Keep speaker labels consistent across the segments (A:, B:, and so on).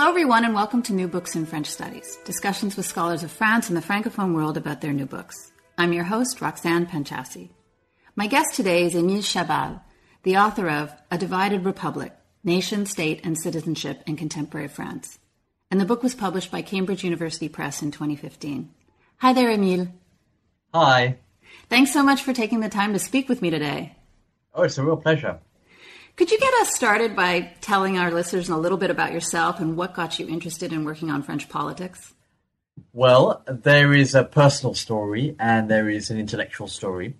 A: Hello, everyone, and welcome to New Books in French Studies, discussions with scholars of France and the Francophone world about their new books. I'm your host, Roxanne Panchasi. My guest today is Émile Chabal, the author of A Divided Republic Nation, State, and Citizenship in Contemporary France. And the book was published by Cambridge University Press in 2015. Hi there, Émile.
B: Hi.
A: Thanks so much for taking the time to speak with me today.
B: Oh, it's a real pleasure.
A: Could you get us started by telling our listeners a little bit about yourself and what got you interested in working on French politics?
B: Well, there is a personal story and there is an intellectual story.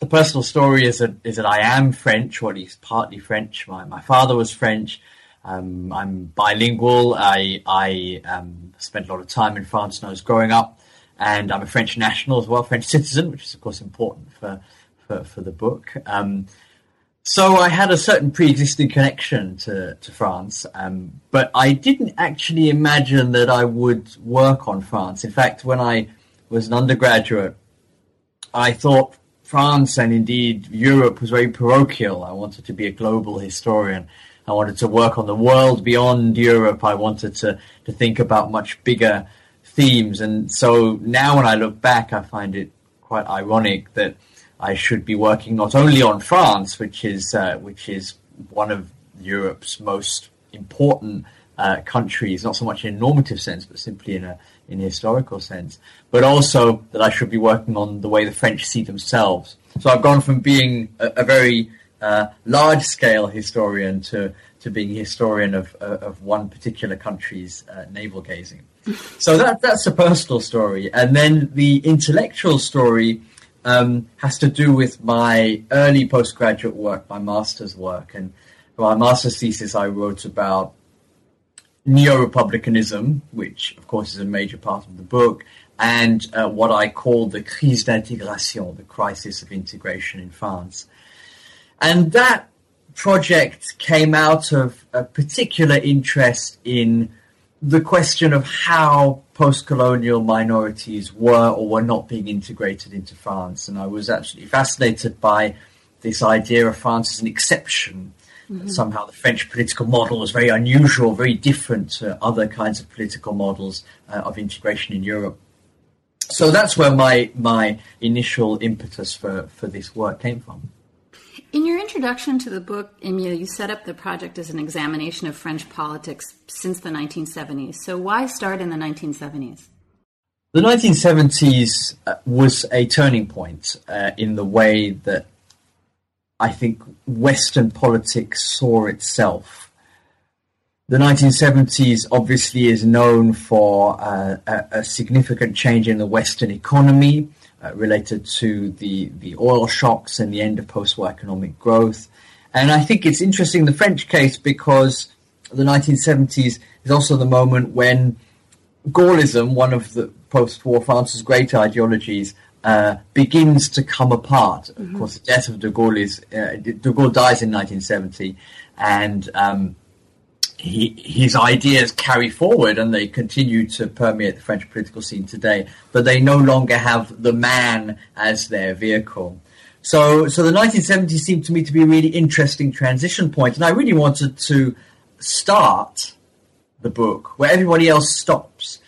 B: The personal story is that, is that I am French, or at least partly French. My, my father was French. Um, I'm bilingual. I, I um, spent a lot of time in France when I was growing up, and I'm a French national as well, French citizen, which is, of course, important for, for, for the book. Um, so I had a certain pre-existing connection to, to France, um, but I didn't actually imagine that I would work on France. In fact, when I was an undergraduate, I thought France and indeed Europe was very parochial. I wanted to be a global historian. I wanted to work on the world beyond Europe. I wanted to, to think about much bigger themes. And so now when I look back, I find it quite ironic that I should be working not only on France, which is uh, which is one of Europe's most important uh, countries, not so much in a normative sense, but simply in a in a historical sense, but also that I should be working on the way the French see themselves. So I've gone from being a, a very uh, large scale historian to to being a historian of of one particular country's uh, navel gazing. So that that's a personal story, and then the intellectual story um, has to do with my early postgraduate work, my master's work. And my master's thesis, I wrote about neo-republicanism, which of course is a major part of the book, and uh, what I call the crise d'intégration, the crisis of integration in France. And that project came out of a particular interest in the question of how post-colonial minorities were or were not being integrated into France, and I was absolutely fascinated by this idea of France as an exception. Mm-hmm. Somehow, the French political model was very unusual, very different to other kinds of political models uh, of integration in Europe. So that's where my my initial impetus for, for this work came from.
A: In your introduction to the book, Emile, you set up the project as an examination of French politics since the 1970s. So why start in the 1970s?
B: The 1970s uh, was a turning point uh, in the way that I think Western politics saw itself. The 1970s obviously is known for uh, a, a significant change in the Western economy uh, related to the, the oil shocks and the end of post-war economic growth. And I think it's interesting the French case because the 1970s is also the moment when Gaullism, one of the post-war France's great ideologies, uh, begins to come apart. Mm-hmm. Of course, the death of de Gaulle is uh, de Gaulle dies in 1970, and um, he, his ideas carry forward and they continue to permeate the French political scene today, but they no longer have the man as their vehicle. So, so the 1970s seemed to me to be a really interesting transition point, and I really wanted to start the book where everybody else stops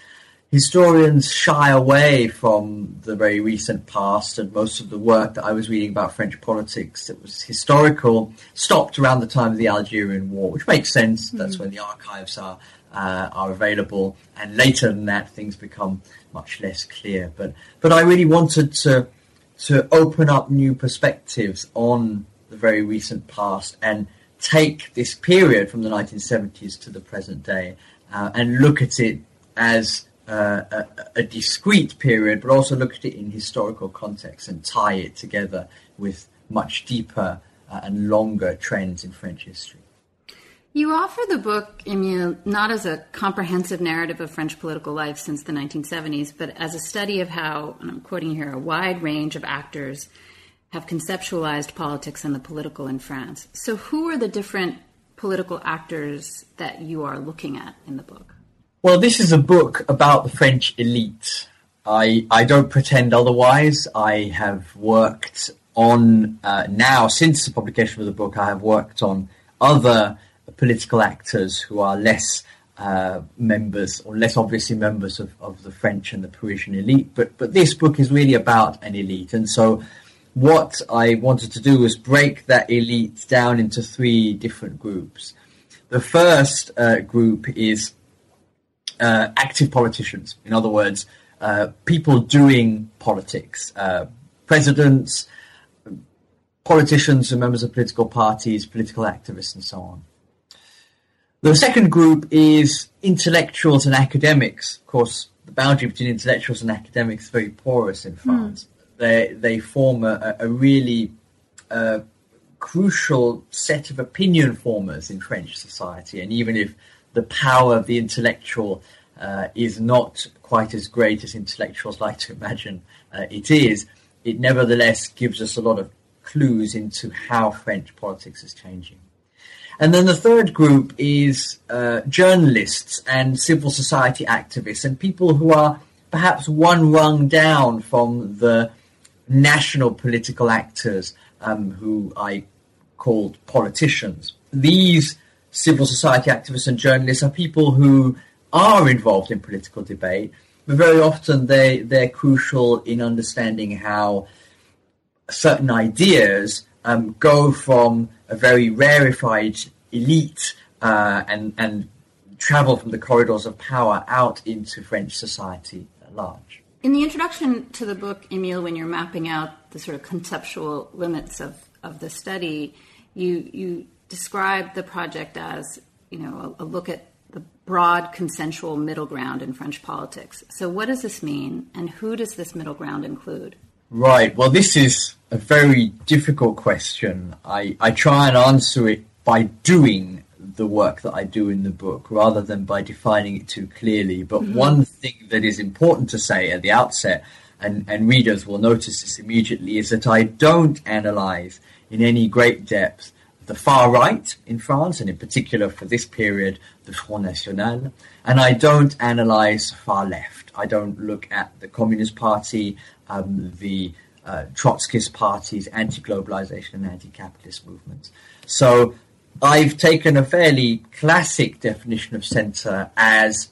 B: historians shy away from the very recent past, and most of the work that I was reading about French politics that was historical stopped around the time of the Algerian War, which makes sense. Mm-hmm. That's when the archives are uh, are available, and later than that, things become much less clear. But but I really wanted to to open up new perspectives on the very recent past and take this period from the 1970s to the present day uh, and look at it as a, a, discrete period, but also look at it in historical context and tie it together with much deeper uh, and longer trends in French history.
A: You offer the book, Emile, not as a comprehensive narrative of French political life since the 1970s, but as a study of how, and I'm quoting here, a wide range of actors have conceptualized politics and the political in France. So, who are the different political actors that you are looking at in the book?
B: Well, this is a book about the French elite. I, I don't pretend otherwise. I have worked on, uh, now, since the publication of the book, I have worked on other political actors who are less uh, members or less obviously members of, of the French and the Parisian elite. But, but this book is really about an elite. And so what I wanted to do was break that elite down into three different groups. The first uh, group is uh, active politicians. In other words, uh, people doing politics, uh, presidents, politicians and members of political parties, political activists, and so on. The second group is intellectuals and academics. Of course, the boundary between intellectuals and academics is very porous in France. Mm. They they form a, a really uh, crucial set of opinion formers in French society, and even if the power of the intellectual uh, is not quite as great as intellectuals like to imagine uh, it is, it nevertheless gives us a lot of clues into how French politics is changing. And then the third group is uh, journalists and civil society activists and people who are perhaps one rung down from the national political actors um, who I called politicians. These civil society activists and journalists are people who are involved in political debate, but very often they, they're crucial in understanding how certain ideas um, go from a very rarefied elite uh, and and travel from the corridors of power out into French society at large.
A: In the introduction to the book, Emile, when you're mapping out the sort of conceptual limits of, of the study, you you describe the project as you know a, a look at the broad consensual middle ground in French politics. So, what does this mean, and who does this middle ground include?
B: Right. Well, this is a very difficult question. I, I try and answer it by doing the work that I do in the book rather than by defining it too clearly. But mm-hmm. one thing that is important to say at the outset, and, and readers will notice this immediately, is that I don't analyze in any great depth the far right in France, and in particular for this period, the Front National, and I don't analyze far left. I don't look at the Communist Party um, the uh, Trotskyist parties, anti-globalization and anti-capitalist movements. So I've taken a fairly classic definition of center as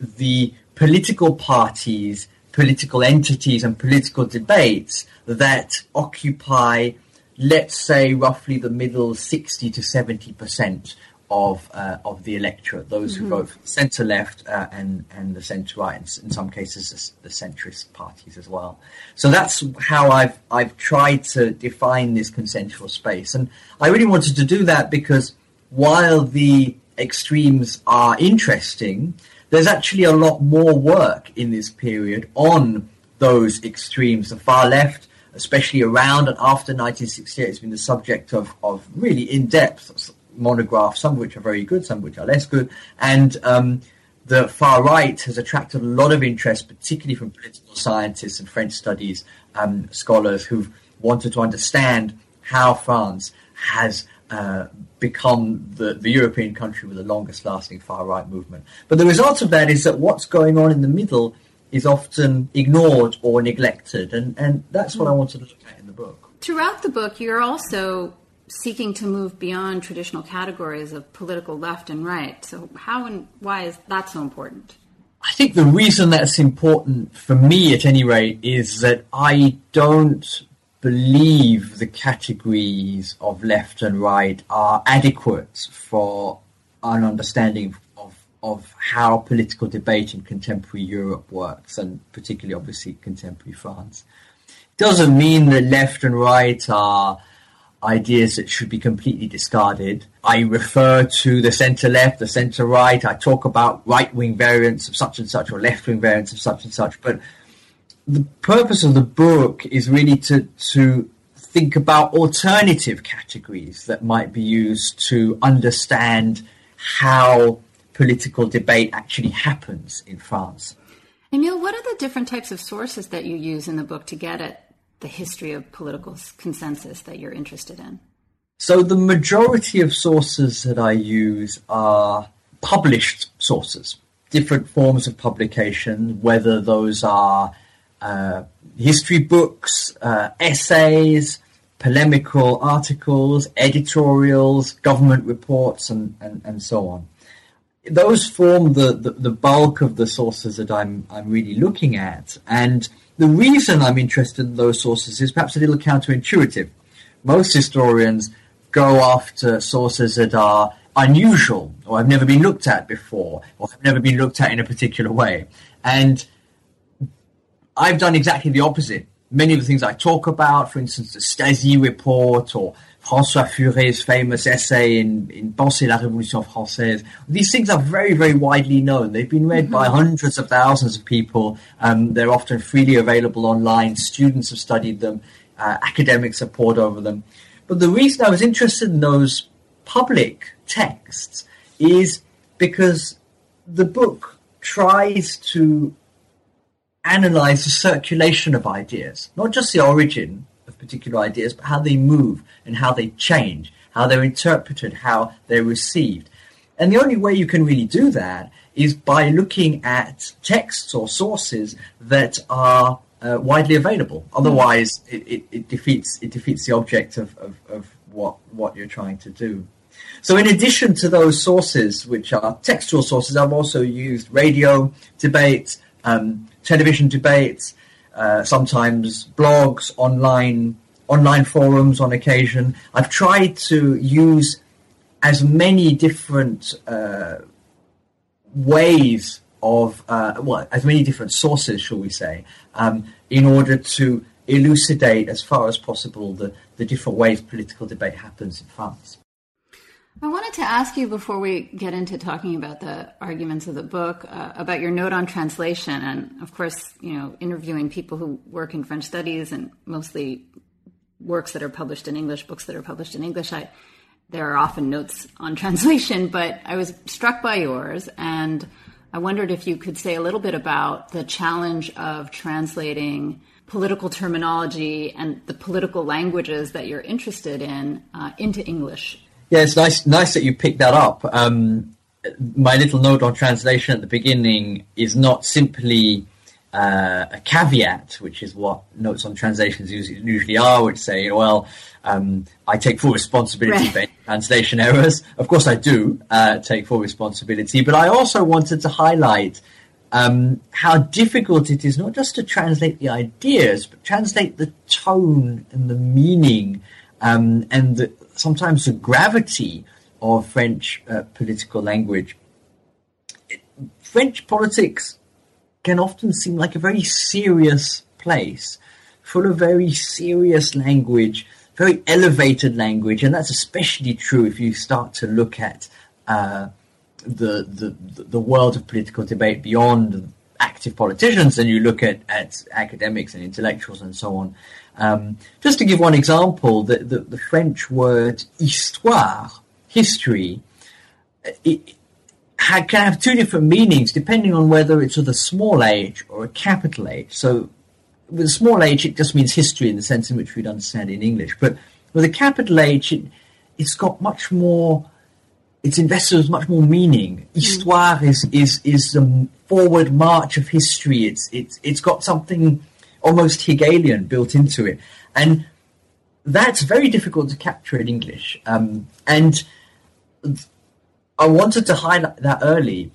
B: the political parties, political entities, and political debates that occupy, let's say, roughly the middle 60 to 70 percent of uh, of the electorate, those mm-hmm. who vote for the centre left uh, and and the centre right, and in some cases the, the, centrist parties as well. So that's how I've I've tried to define this consensual space, and I really wanted to do that because while the extremes are interesting, there's actually a lot more work in this period on those extremes. The far left especially around and after 1968, has been the subject of, of really in-depth monographs, some of which are very good, some of which are less good. And um, the far right has attracted a lot of interest, particularly from political scientists and French studies um, scholars who've wanted to understand how France has uh, become the, the European country with the longest lasting far right movement. But the result of that is that what's going on in the middle is often ignored or neglected. And, and that's what I wanted to look at in the book.
A: Throughout the book, you're also seeking to move beyond traditional categories of political left and right. So, how and why is that so important?
B: I think the reason that's important for me, at any rate, is that I don't believe the categories of left and right are adequate for an understanding of, how political debate in contemporary Europe works, and particularly, obviously, contemporary France. It doesn't mean that left and right are ideas that should be completely discarded. I refer to the centre left, the centre right. I talk about right wing variants of such and such or left wing variants of such and such. But the purpose of the book is really to to think about alternative categories that might be used to understand how political debate actually happens in France.
A: Emile, what are the different types of sources that you use in the book to get at the history of political consensus that you're interested in?
B: So, the majority of sources that I use are published sources, different forms of publication, whether those are uh, history books, uh, essays, polemical articles, editorials, government reports, and, and, and so on. Those form the, the, the, bulk of the sources that I'm, I'm really looking at. And the reason I'm interested in those sources is perhaps a little counterintuitive. Most historians go after sources that are unusual or have never been looked at before or have never been looked at in a particular way. And I've done exactly the opposite. Many of the things I talk about, for instance, the Stasi report or François Furet's famous essay in, in Penser la Révolution Française. These things are very, very widely known. They've been read mm-hmm. by hundreds of thousands of people. Um, they're often freely available online. Students have studied them. Uh, academics have pored over them. But the reason I was interested in those public texts is because the book tries to analyze the circulation of ideas, not just the origin particular ideas, but how they move and how they change, how they're interpreted, how they're received. And the only way you can really do that is by looking at texts or sources that are uh, widely available. Otherwise, it, it, it, defeats it defeats the object of, of, of what what you're trying to do. So, in addition to those sources, which are textual sources, I've also used radio debates, um, television debates, uh, sometimes blogs, online online forums on occasion. I've tried to use as many different uh, ways of uh, well, as many different sources, shall we say, um, in order to elucidate as far as possible the, the different ways political debate happens in France.
A: I wanted to ask you before we get into talking about the arguments of the book uh, about your note on translation, and of course, you know, interviewing people who work in French studies and mostly works that are published in English, books that are published in English. I, there are often notes on translation, but I was struck by yours, and I wondered if you could say a little bit about the challenge of translating political terminology and the political languages that you're interested in uh, into English
B: yeah, it's nice nice that you picked that up. Um, my little note on translation at the beginning is not simply uh, a caveat, which is what notes on translations usually, usually are, which say, well, um, I take full responsibility right. for translation errors. Of course, I do uh, take full responsibility, but I also wanted to highlight um, how difficult it is not just to translate the ideas, but translate the tone and the meaning um, and the, sometimes the gravity of French uh, political language. French politics can often seem like a very serious place, full of very serious language, very elevated language, and that's especially true if you start to look at uh, the, the the world of political debate beyond active politicians, and you look at, at academics and intellectuals and so on. Um, just to give one example, the, the, the French word histoire, history, it, can have two different meanings depending on whether it's with a small h or a capital H. So with a small h, it just means history in the sense in which we'd understand in English. But with a capital H, it, it's got much more, it's invested with much more meaning. Mm. Histoire is, is, is the forward march of history. It's, it's, it's got something almost Hegelian built into it. And that's very difficult to capture in English. Um, and I wanted to highlight that early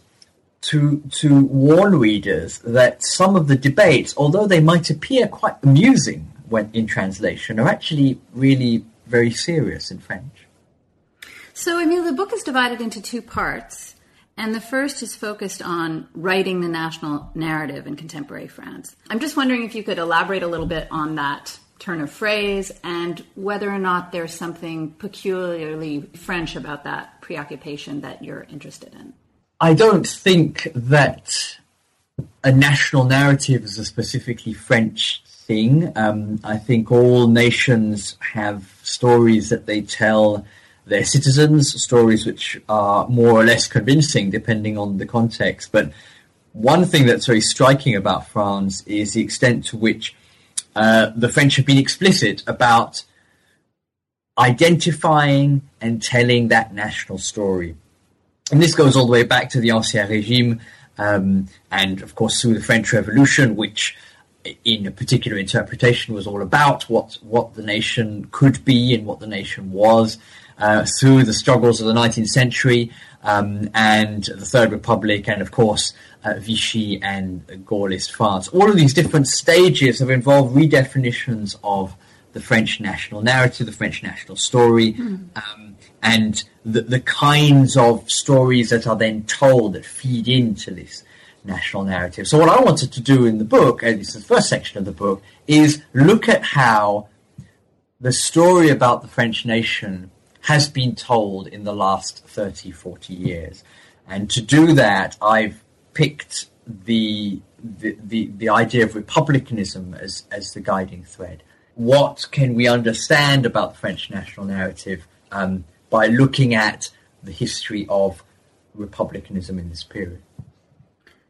B: to to warn readers that some of the debates, although they might appear quite amusing when in translation, are actually really very serious in French.
A: So, mean, the book is divided into two parts. And the first is focused on writing the national narrative in contemporary France. I'm just wondering if you could elaborate a little bit on that turn of phrase and whether or not there's something peculiarly French about that preoccupation that you're interested in.
B: I don't think that a national narrative is a specifically French thing. Um, I think all nations have stories that they tell their citizens, stories which are more or less convincing depending on the context. But one thing that's very striking about France is the extent to which uh, the French have been explicit about identifying and telling that national story. And this goes all the way back to the Ancien Régime, um, and of course through the French Revolution, which in a particular interpretation was all about what what the nation could be and what the nation was uh, through the struggles of the 19th century um, and the Third Republic, and of course uh, Vichy and Gaullist France. All of these different stages have involved redefinitions of the French national narrative, the French national story, mm. um, and the, the kinds of stories that are then told that feed into this national narrative. So what I wanted to do in the book, and this is the first section of the book, is look at how the story about the French nation has been told in the last 30, 40 years. And to do that, I've picked the, the, the, the idea of republicanism as, as the guiding thread. What can we understand about the French national narrative um, by looking at the history of republicanism in this period?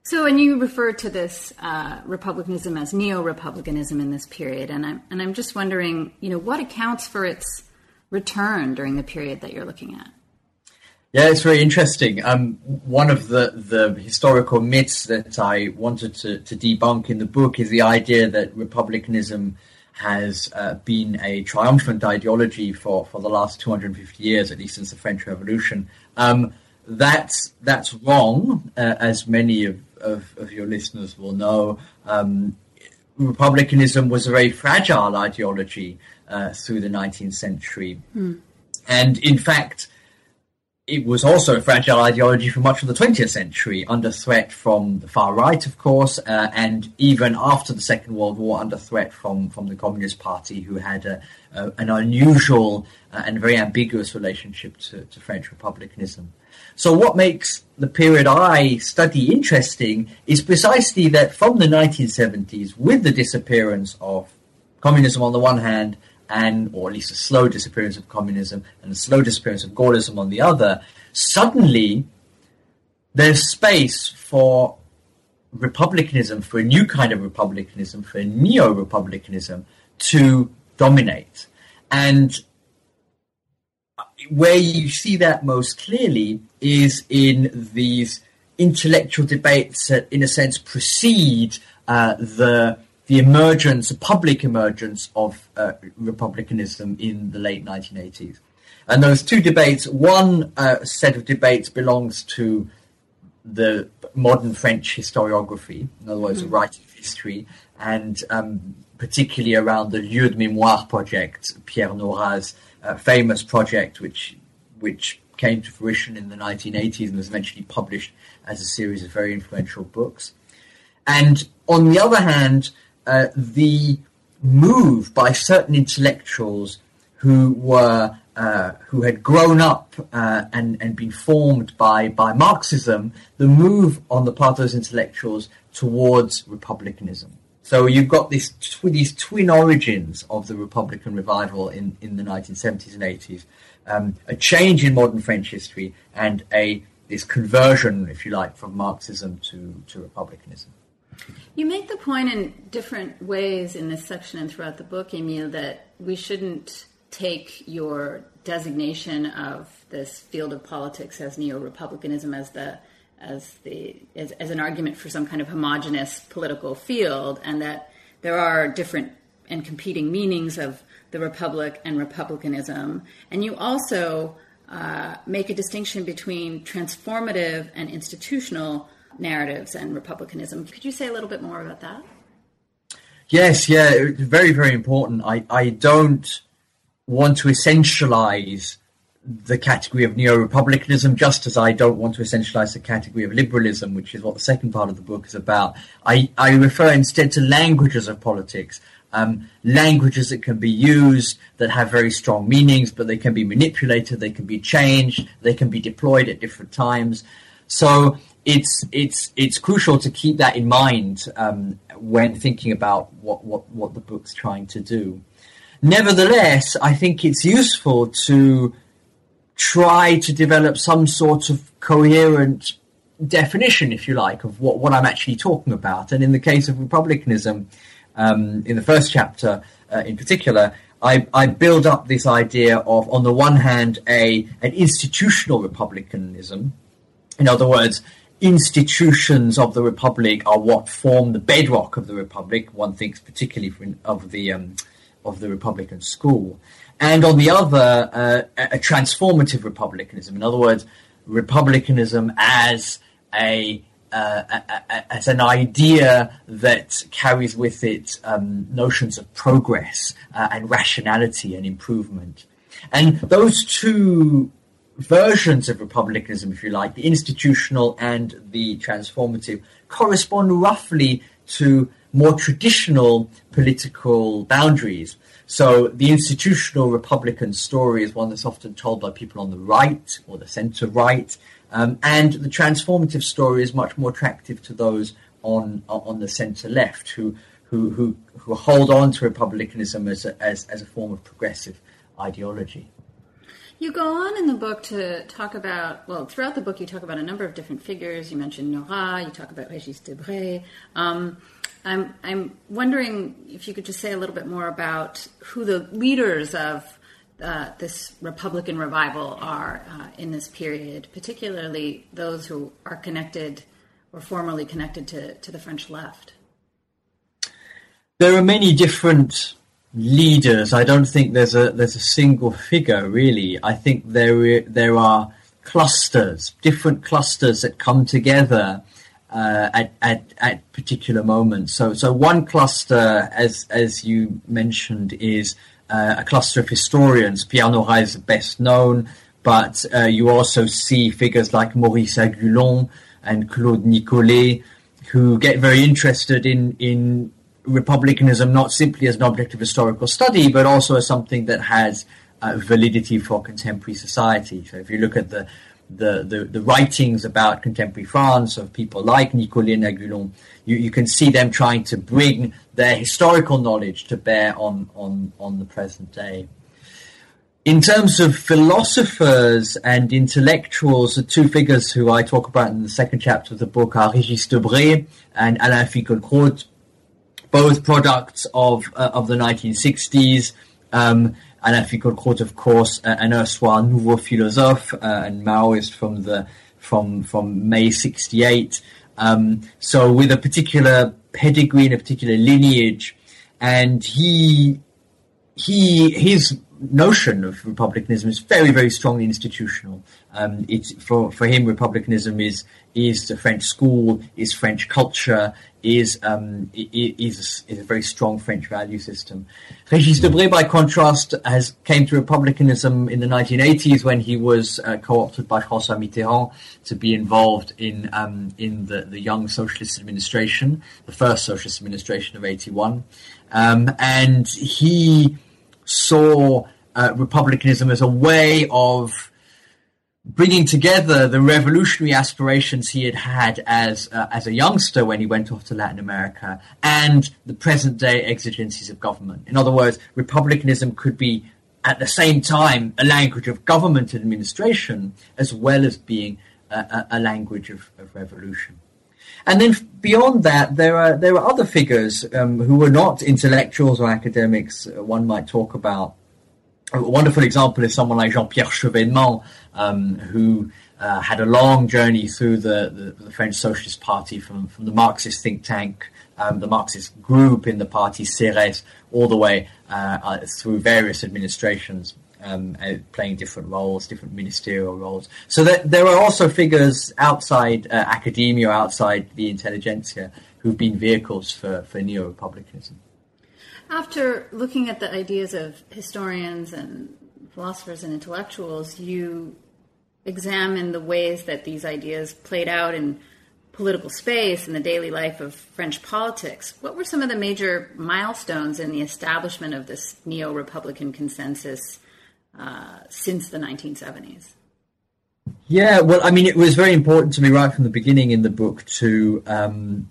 A: So, and you refer to this uh, republicanism as neo-republicanism in this period, and I'm and I'm just wondering, you know, what accounts for its return during the period that you're looking at?
B: Yeah, it's very interesting. Um, one of the, the historical myths that I wanted to, to debunk in the book is the idea that republicanism has uh, been a triumphant ideology for, for the last 250 years, at least since the French Revolution. Um, that's that's wrong, uh, as many of of, of your listeners will know, um, republicanism was a very fragile ideology uh, through the 19th century. Mm. And in fact, it was also a fragile ideology for much of the 20th century, under threat from the far right, of course, uh, and even after the Second World War, under threat from, from the Communist Party, who had a, a, an unusual uh, and very ambiguous relationship to, to French republicanism. So what makes the period I study interesting is precisely that from the 1970s, with the disappearance of communism on the one hand, and or at least a slow disappearance of communism and a slow disappearance of Gaullism on the other, suddenly there's space for republicanism, for a new kind of republicanism, for neo-republicanism to dominate. And where you see that most clearly is in these intellectual debates that, in a sense, precede uh, the the emergence, the public emergence of uh, republicanism in the late 1980s. And those two debates, one uh, set of debates belongs to the modern French historiography, in other words, mm-hmm. writing history, and um, particularly around the Lieux de Mémoire project, Pierre Nora's uh, famous project, which which came to fruition in the 1980s and was eventually published as a series of very influential books. And on the other hand, uh, the move by certain intellectuals who were uh, who had grown up uh, and and been formed by by Marxism, the move on the part of those intellectuals towards republicanism. So you've got this tw- these twin origins of the Republican revival in, in the 1970s and 80s, um, a change in modern French history and a this conversion, if you like, from Marxism to, to republicanism.
A: You make the point in different ways in this section and throughout the book, Emile, that we shouldn't take your designation of this field of politics as neo-republicanism as the as the as, as an argument for some kind of homogenous political field, and that there are different and competing meanings of the republic and republicanism. And you also uh, make a distinction between transformative and institutional narratives and republicanism. Could you say a little bit more about that?
B: Yes, yeah, very, very important. I, I don't want to essentialize the category of neo-republicanism, just as I don't want to essentialize the category of liberalism, which is what the second part of the book is about. I, I refer instead to languages of politics, um, languages that can be used that have very strong meanings, but they can be manipulated, they can be changed, they can be deployed at different times. So it's it's it's crucial to keep that in mind um, when thinking about what, what, what the book's trying to do. Nevertheless, I think it's useful to try to develop some sort of coherent definition, if you like, of what, what I'm actually talking about. And in the case of republicanism, um, in the first chapter uh, in particular, I, I, build up this idea of, on the one hand, a an institutional republicanism. In other words, institutions of the republic are what form the bedrock of the republic. One thinks particularly of the um, of the Republican school, and on the other, uh, a transformative republicanism. In other words, republicanism as a, uh, a, a as an idea that carries with it um, notions of progress uh, and rationality and improvement. And those two versions of republicanism, if you like, the institutional and the transformative, correspond roughly to more traditional political boundaries. So the institutional Republican story is one that's often told by people on the right or the center right, um, and the transformative story is much more attractive to those on on the center left who who who, who hold on to republicanism as a, as as a form of progressive ideology.
A: You go on in the book to talk about, well, throughout the book, you talk about a number of different figures. You mentioned Nora, you talk about Régis Debray. Um, I'm, I'm wondering if you could just say a little bit more about who the leaders of uh, this Republican revival are uh, in this period, particularly those who are connected or formerly connected to, to the French left.
B: There are many different leaders. I don't think there's a there's a single figure really. I think there there are clusters, different clusters that come together uh, at, at at particular moments. So so one cluster, as as you mentioned, is uh, a cluster of historians. Pierre Nora is best known, but uh, you also see figures like Maurice Agulhon and Claude Nicolet, who get very interested in in republicanism not simply as an object of historical study, but also as something that has uh, validity for contemporary society. So if you look at the, the, the, the, writings about contemporary France of people like Nicolet and Agulhon, you, you can see them trying to bring their historical knowledge to bear on, on, on the present day. In terms of philosophers and intellectuals, the two figures who I talk about in the second chapter of the book are Régis Debray and Alain Finkielkraut, both products of uh, of the 1960s. Um, Alain Finkielkraut, of course, uh, an erstwhile nouveau philosophe uh, and Maoist from the from from May '68. Um, so with a particular pedigree and a particular lineage, and he he his notion of republicanism is very very strongly institutional. Um, it's for for him republicanism is is the French school, is French culture, is um, is, is a very strong French value system. Régis Debray, by contrast, has came to republicanism in the 1980s when he was uh, co-opted by François Mitterrand to be involved in um, in the, the Young Socialist Administration, the first Socialist Administration of 81, um, and he saw uh, republicanism as a way of bringing together the revolutionary aspirations he had had as uh, as a youngster when he went off to Latin America and the present day exigencies of government. In other words, republicanism could be at the same time a language of government administration as well as being a, a language of, of, revolution. And then beyond that, there are there are other figures um, who were not intellectuals or academics. Uh, one might talk about a wonderful example is someone like Jean-Pierre Chevènement, um, who uh, had a long journey through the, the, the, French Socialist Party from, from the Marxist think tank, um, the Marxist group in the party, CERES, all the way uh, uh, through various administrations. Um, uh, playing different roles, different ministerial roles. So that there are also figures outside uh, academia, outside the intelligentsia, who've been vehicles for, for neo-republicanism.
A: After looking at the ideas of historians and philosophers and intellectuals, you examine the ways that these ideas played out in political space and the daily life of French politics. What were some of the major milestones in the establishment of this neo Republican consensus uh, since the 1970s?
B: Yeah, well, I mean, it was very important to me right from the beginning in the book to um,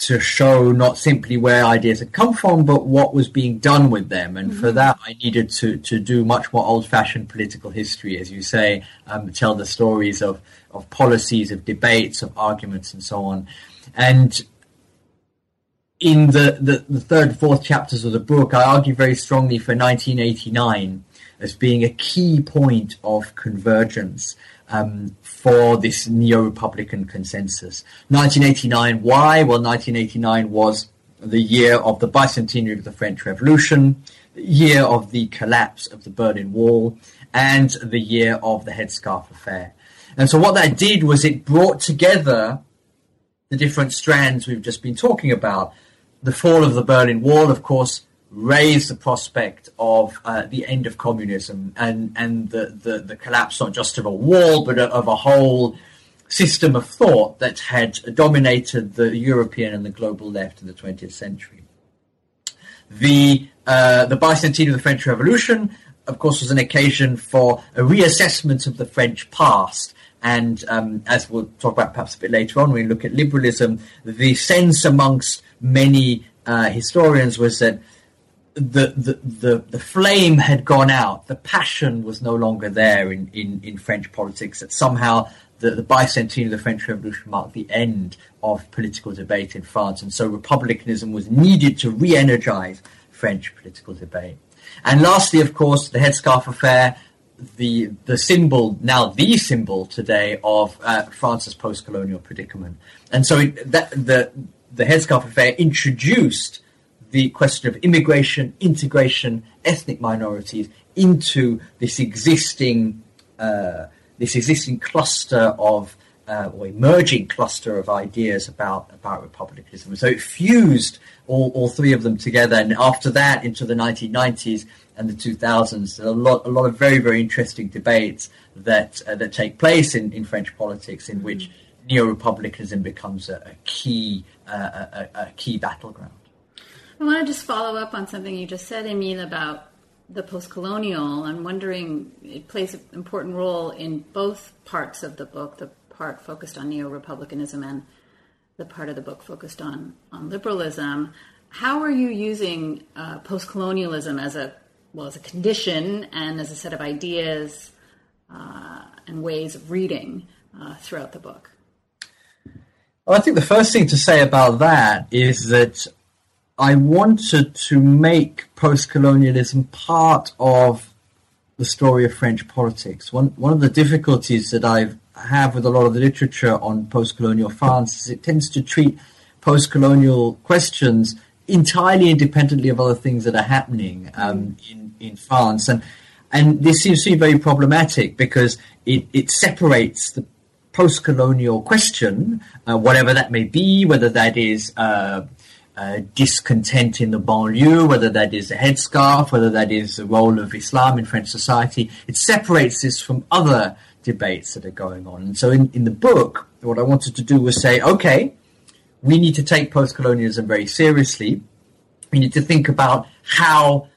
B: to show not simply where ideas had come from, but what was being done with them. And mm-hmm. for that, I needed to, to do much more old fashioned political history, as you say, um, tell the stories of, of policies, of debates, of arguments, and so on. And in the, the, the third, fourth chapters of the book, I argue very strongly for 1989 as being a key point of convergence um, for this neo-republican consensus. 1989, why? Well, 1989 was the year of the bicentenary of the French Revolution, the year of the collapse of the Berlin Wall, and the year of the headscarf affair. And so what that did was it brought together the different strands we've just been talking about. The fall of the Berlin Wall, of course, raise the prospect of uh, the end of communism and, and the, the, the, collapse not just of a wall, but of a whole system of thought that had dominated the European and the global left in the 20th century. The, uh, the bicentennial of the French Revolution, of course, was an occasion for a reassessment of the French past. And um, as we'll talk about perhaps a bit later on when we look at liberalism, the sense amongst many uh, historians was that the, the, the, flame had gone out. The passion was no longer there in, in, in French politics. That somehow the, the bicentennial of the French Revolution marked the end of political debate in France. And so republicanism was needed to re energize French political debate. And lastly, of course, the headscarf affair, the, the symbol, now the symbol today of uh, France's post colonial predicament. And so it, that, the, the headscarf affair introduced the question of immigration, integration, ethnic minorities into this existing uh, this existing cluster of uh, or emerging cluster of ideas about about republicanism. So it fused all, all three of them together, and after that, into the 1990s and the 2000s, a lot a lot of very very interesting debates that uh, that take place in, in French politics, in which neo republicanism becomes a, a key uh, a, a key battleground.
A: I want to just follow up on something you just said, Emile, about the post-colonial. I'm wondering it plays an important role in both parts of the book, the part focused on neo-republicanism and the part of the book focused on, on liberalism. How are you using uh, post-colonialism as a well as a condition and as a set of ideas uh, and ways of reading uh, throughout the book?
B: Well, I think the first thing to say about that is that I wanted to make post-colonialism part of the story of French politics. One one of the difficulties that I have with a lot of the literature on post-colonial France is it tends to treat post-colonial questions entirely independently of other things that are happening um, in in France, and and this seems to be very problematic because it it separates the post-colonial question, uh, whatever that may be, whether that is uh, uh, discontent in the banlieue, whether that is a headscarf, whether that is the role of Islam in French society. It separates this from other debates that are going on. And so in, in the book, what I wanted to do was say, okay, we need to take post-colonialism very seriously. We need to think about how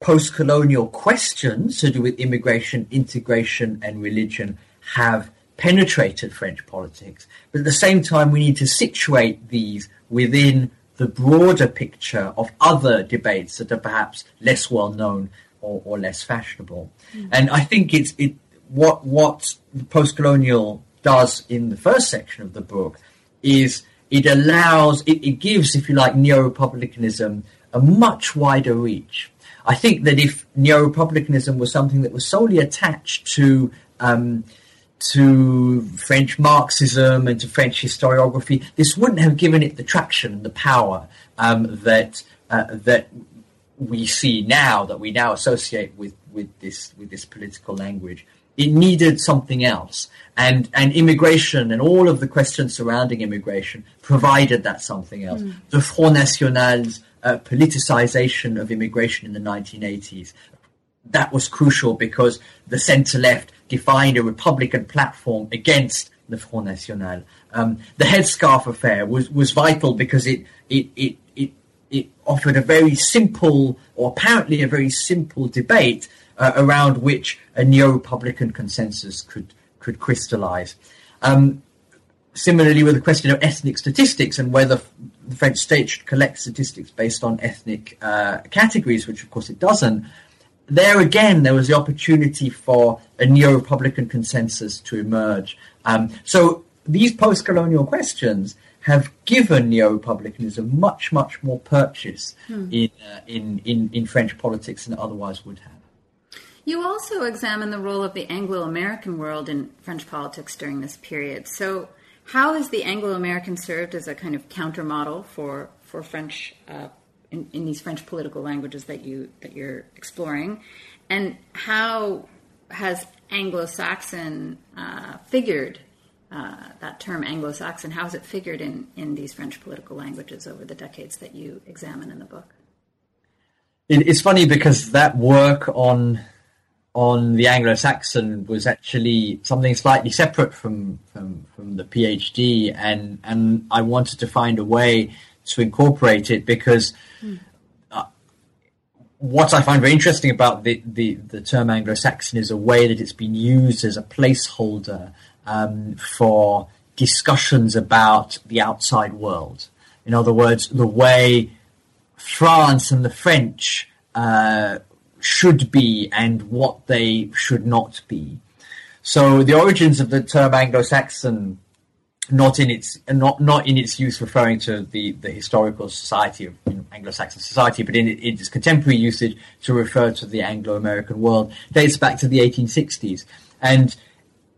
B: post-colonial questions to do with immigration, integration, and religion have penetrated French politics. But at the same time, we need to situate these within the broader picture of other debates that are perhaps less well known or, or less fashionable. Mm-hmm. And I think it's it what what the post-colonial does in the first section of the book is it allows it, it gives, if you like, neo-republicanism a much wider reach. I think that if neo-republicanism was something that was solely attached to um, to French Marxism and to French historiography, this wouldn't have given it the traction and the power um, that uh, that we see now, that we now associate with with this with this political language. It needed something else, and and immigration and all of the questions surrounding immigration provided that something else. Mm. The Front National's uh, politicization of immigration in the 1980s that was crucial because the centre left defined a Republican platform against the Front National. Um, the headscarf affair was, was vital because it, it, it, it, it offered a very simple, or apparently a very simple debate uh, around which a neo-Republican consensus could, could crystallize. Um, similarly with the question of ethnic statistics and whether the French state should collect statistics based on ethnic uh, categories, which of course it doesn't. There again, there was the opportunity for a neo-republican consensus to emerge. Um, so these post-colonial questions have given neo-republicanism much, much more purchase hmm. in, uh, in, in, in French politics than it otherwise would have.
A: You also examine the role of the Anglo American world in French politics during this period. So, how has the Anglo American served as a kind of counter model for, for French uh, in, in, these French political languages that you that you're exploring, and how has Anglo-Saxon uh, figured uh, that term Anglo-Saxon? How has it figured in in these French political languages over the decades that you examine in the book?
B: It, it's funny because that work on on the Anglo-Saxon was actually something slightly separate from, from, from the PhD, and and I wanted to find a way to incorporate it because uh, what I find very interesting about the, the, the term Anglo-Saxon is a way that it's been used as a placeholder um, for discussions about the outside world. In other words, the way France and the French uh, should be and what they should not be. So the origins of the term Anglo-Saxon, not in its not not in its use referring to the, the historical society of you know, Anglo-Saxon society, but in, in, its contemporary usage to refer to the Anglo-American world, dates back to the 1860s, and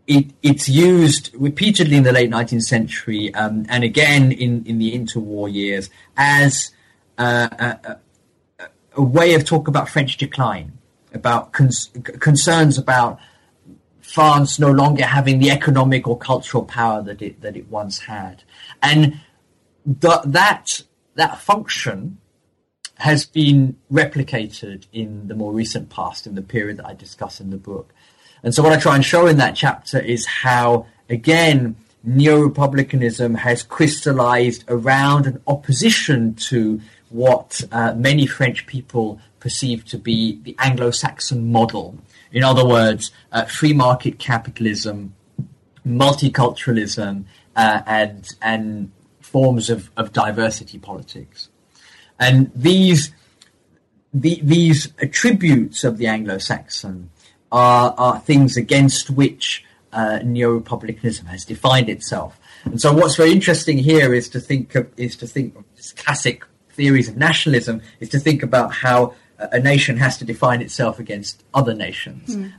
B: it, it's used repeatedly in the late 19th century um, and again in, in the interwar years as uh, a, a way of talk about French decline, about cons- concerns about France no longer having the economic or cultural power that it that it once had, and th- that that function has been replicated in the more recent past, in the period that I discuss in the book. And so, what I try and show in that chapter is how, again, neo republicanism has crystallized around an opposition to what uh, many French people perceive to be the Anglo-Saxon model. In other words, uh, free market capitalism, multiculturalism, uh, and and forms of, of diversity politics. And these the, these attributes of the Anglo-Saxon are, are things against which uh, neo-republicanism has defined itself. And so, what's very interesting here is to think of, is to think of classic theories of nationalism is to think about how a nation has to define itself against other nations, mm.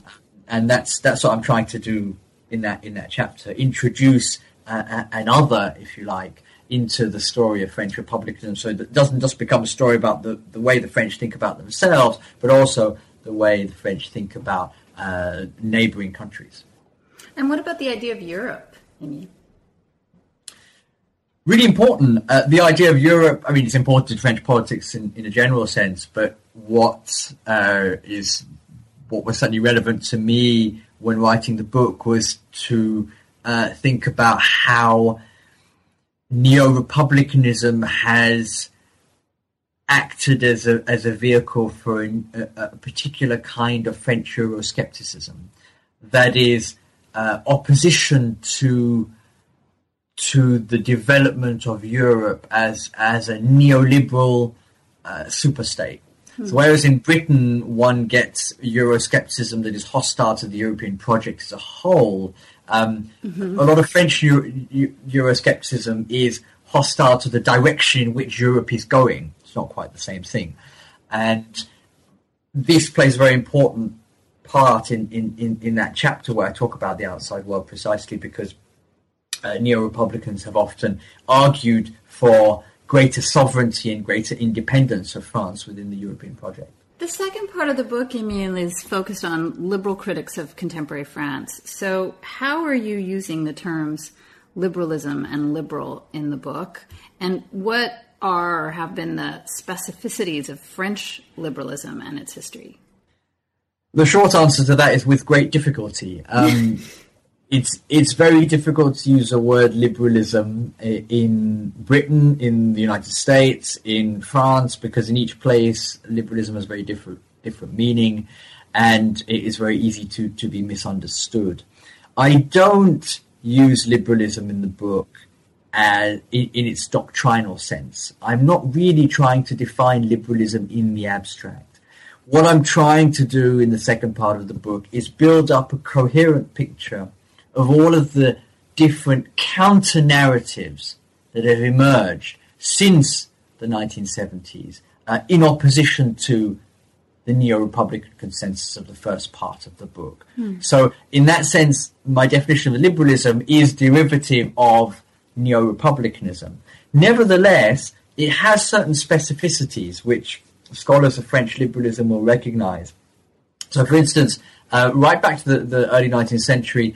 B: and that's that's what I'm trying to do in that in that chapter. Introduce uh, an other, if you like, into the story of French republicanism, so that it doesn't just become a story about the, the way the French think about themselves, but also the way the French think about uh, neighboring countries.
A: And what about the idea of Europe?
B: Really important. Uh, the idea of Europe, I mean, it's important to French politics in, in a general sense, but what uh, is what was certainly relevant to me when writing the book was to uh, think about how neo-republicanism has acted as a as a vehicle for a, a particular kind of French Euroscepticism, that is uh, opposition to to the development of Europe as as a neoliberal uh, superstate. Hmm. So whereas in Britain one gets Euroscepticism that is hostile to the European project as a whole, um, mm-hmm. a lot of French Euro- Euroscepticism is hostile to the direction in which Europe is going. It's not quite the same thing, and this plays a very important part in, in, in, in that chapter where I talk about the outside world precisely because uh, neo Republicans have often argued for greater sovereignty and greater independence of France within the European project.
A: The second part of the book, Emile, is focused on liberal critics of contemporary France. So, how are you using the terms liberalism and liberal in the book? And what are or have been the specificities of French liberalism and its history?
B: The short answer to that is with great difficulty. Um, it's it's very difficult to use the word liberalism in Britain, in the United States, in France, because in each place liberalism has very different different meaning, and it is very easy to to be misunderstood. I don't use liberalism in the book as, in, in its doctrinal sense. I'm not really trying to define liberalism in the abstract. What I'm trying to do in the second part of the book is build up a coherent picture of all of the different counter narratives that have emerged since the 1970s uh, in opposition to the neo-republican consensus of the first part of the book. Mm. So, in that sense, my definition of liberalism is derivative of neo-republicanism. Nevertheless, it has certain specificities which scholars of French liberalism will recognize. So, for instance, uh, right back to the, the early 19th century,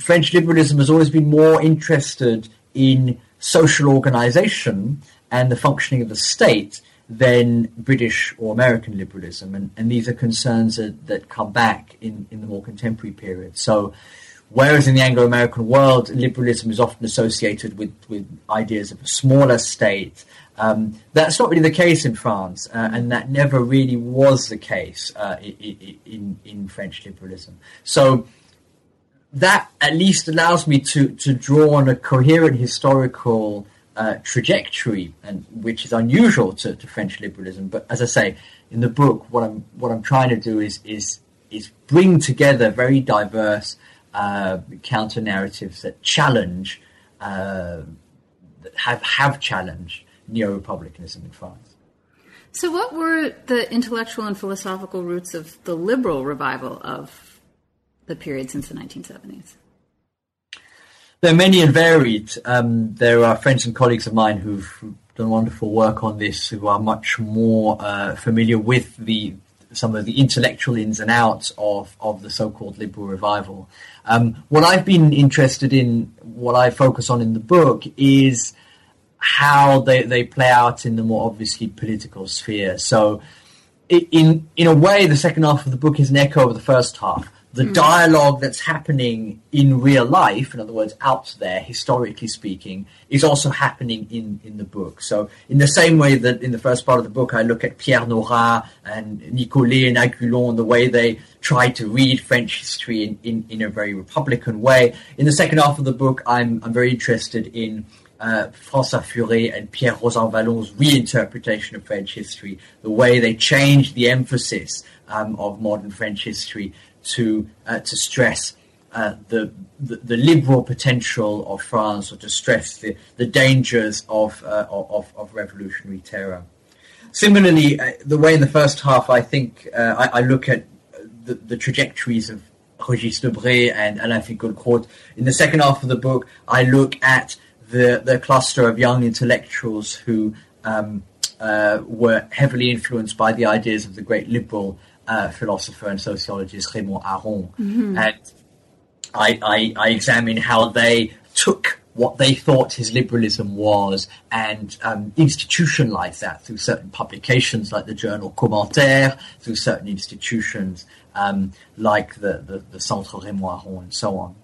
B: French liberalism has always been more interested in social organization and the functioning of the state than British or American liberalism. And, and these are concerns that, that come back in, in the more contemporary period. So, whereas in the Anglo American world, liberalism is often associated with, with ideas of a smaller state, um, that's not really the case in France, uh, and that never really was the case uh, in, in, in French liberalism. So, that at least allows me to, to draw on a coherent historical uh, trajectory, and which is unusual to, to, French liberalism. But as I say in the book, what I'm what I'm trying to do is is is bring together very diverse uh, counter narratives that challenge uh, that have have challenged neo republicanism in France.
A: So, what were the intellectual and philosophical roots of the liberal revival of the period since the 1970s?
B: There are many and varied. Um, there are friends and colleagues of mine who've done wonderful work on this, who are much more uh, familiar with the some of the intellectual ins and outs of, of the so-called liberal revival. Um, what I've been interested in, what I focus on in the book, is how they, they play out in the more obviously political sphere. So, in in a way, the second half of the book is an echo of the first half the mm. dialogue that's happening in real life, in other words, out there, historically speaking, is also happening in, in the book. So, in the same way that in the first part of the book, I look at Pierre Nora and Nicolet and Agulhon, the way they try to read French history in, in, in a very Republican way. In the second half of the book, I'm, I'm very interested in uh, François Furet and Pierre Rosanvallon's reinterpretation of French history, the way they change the emphasis um, of modern French history to uh, to stress uh, the, the, the liberal potential of France, or to stress the the dangers of uh, of, of revolutionary terror. Similarly, uh, the way in the first half, I think uh, I, I, look at the, the trajectories of Régis Debray and Alain Finkielkraut. In the second half of the book, I look at the the cluster of young intellectuals who um, uh, were heavily influenced by the ideas of the great liberal uh, philosopher and sociologist Raymond Aron, mm-hmm. and I, I, I examine how they took what they thought his liberalism was and um, institutionalized that through certain publications like the journal Commentaire, through certain institutions um, like the, the, the Centre Raymond Aron and so on.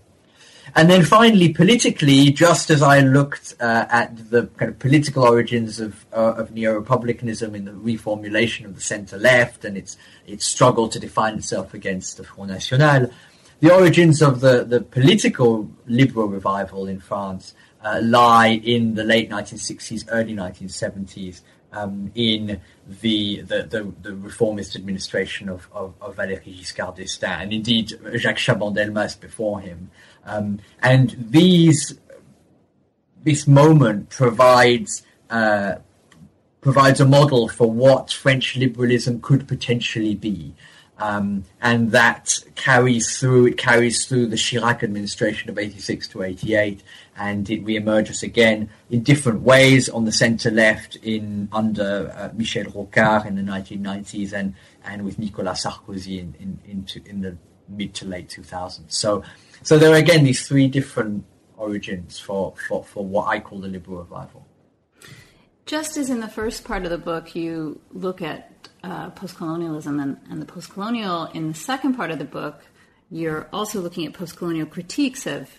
B: And then finally, politically, just as I looked uh, at the kind of political origins of, uh, of neo-republicanism in the reformulation of the centre-left and its its struggle to define itself against the Front National, the origins of the, the political liberal revival in France uh, lie in the late 1960s, early 1970s, um, in the, the, the, the, reformist administration of, of, of Valéry Giscard d'Estaing, and indeed Jacques Chaban-Delmas before him. Um, and these, this moment provides uh, provides a model for what French liberalism could potentially be. Um, and that carries through, it carries through the Chirac administration of 86 to 88, and it reemerges again in different ways on the centre left in under uh, Michel Rocard in the 1990s and, and with Nicolas Sarkozy in, in, in, in the mid to late 2000s. So so there are again these three different origins for, for, for what I call the liberal revival.
A: Just as in the first part of the book, you look at uh, postcolonialism and, and the postcolonial, in the second part of the book, you're also looking at postcolonial critiques of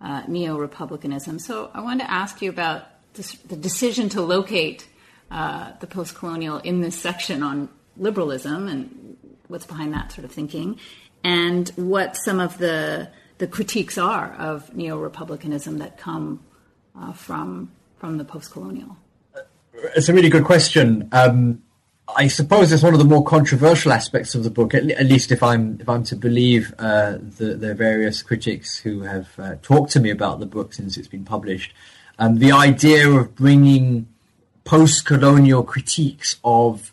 A: uh, neo republicanism. So I wanted to ask you about this, the decision to locate uh, the postcolonial in this section on liberalism and what's behind that sort of thinking, and what some of the the critiques are of neo republicanism that come uh, from from the post colonial?
B: It's a really good question. Um, I suppose it's one of the more controversial aspects of the book, at, at least if I'm if I'm to believe uh, the the various critics who have uh, talked to me about the book since it's been published. Um, the idea of bringing post-colonial critiques of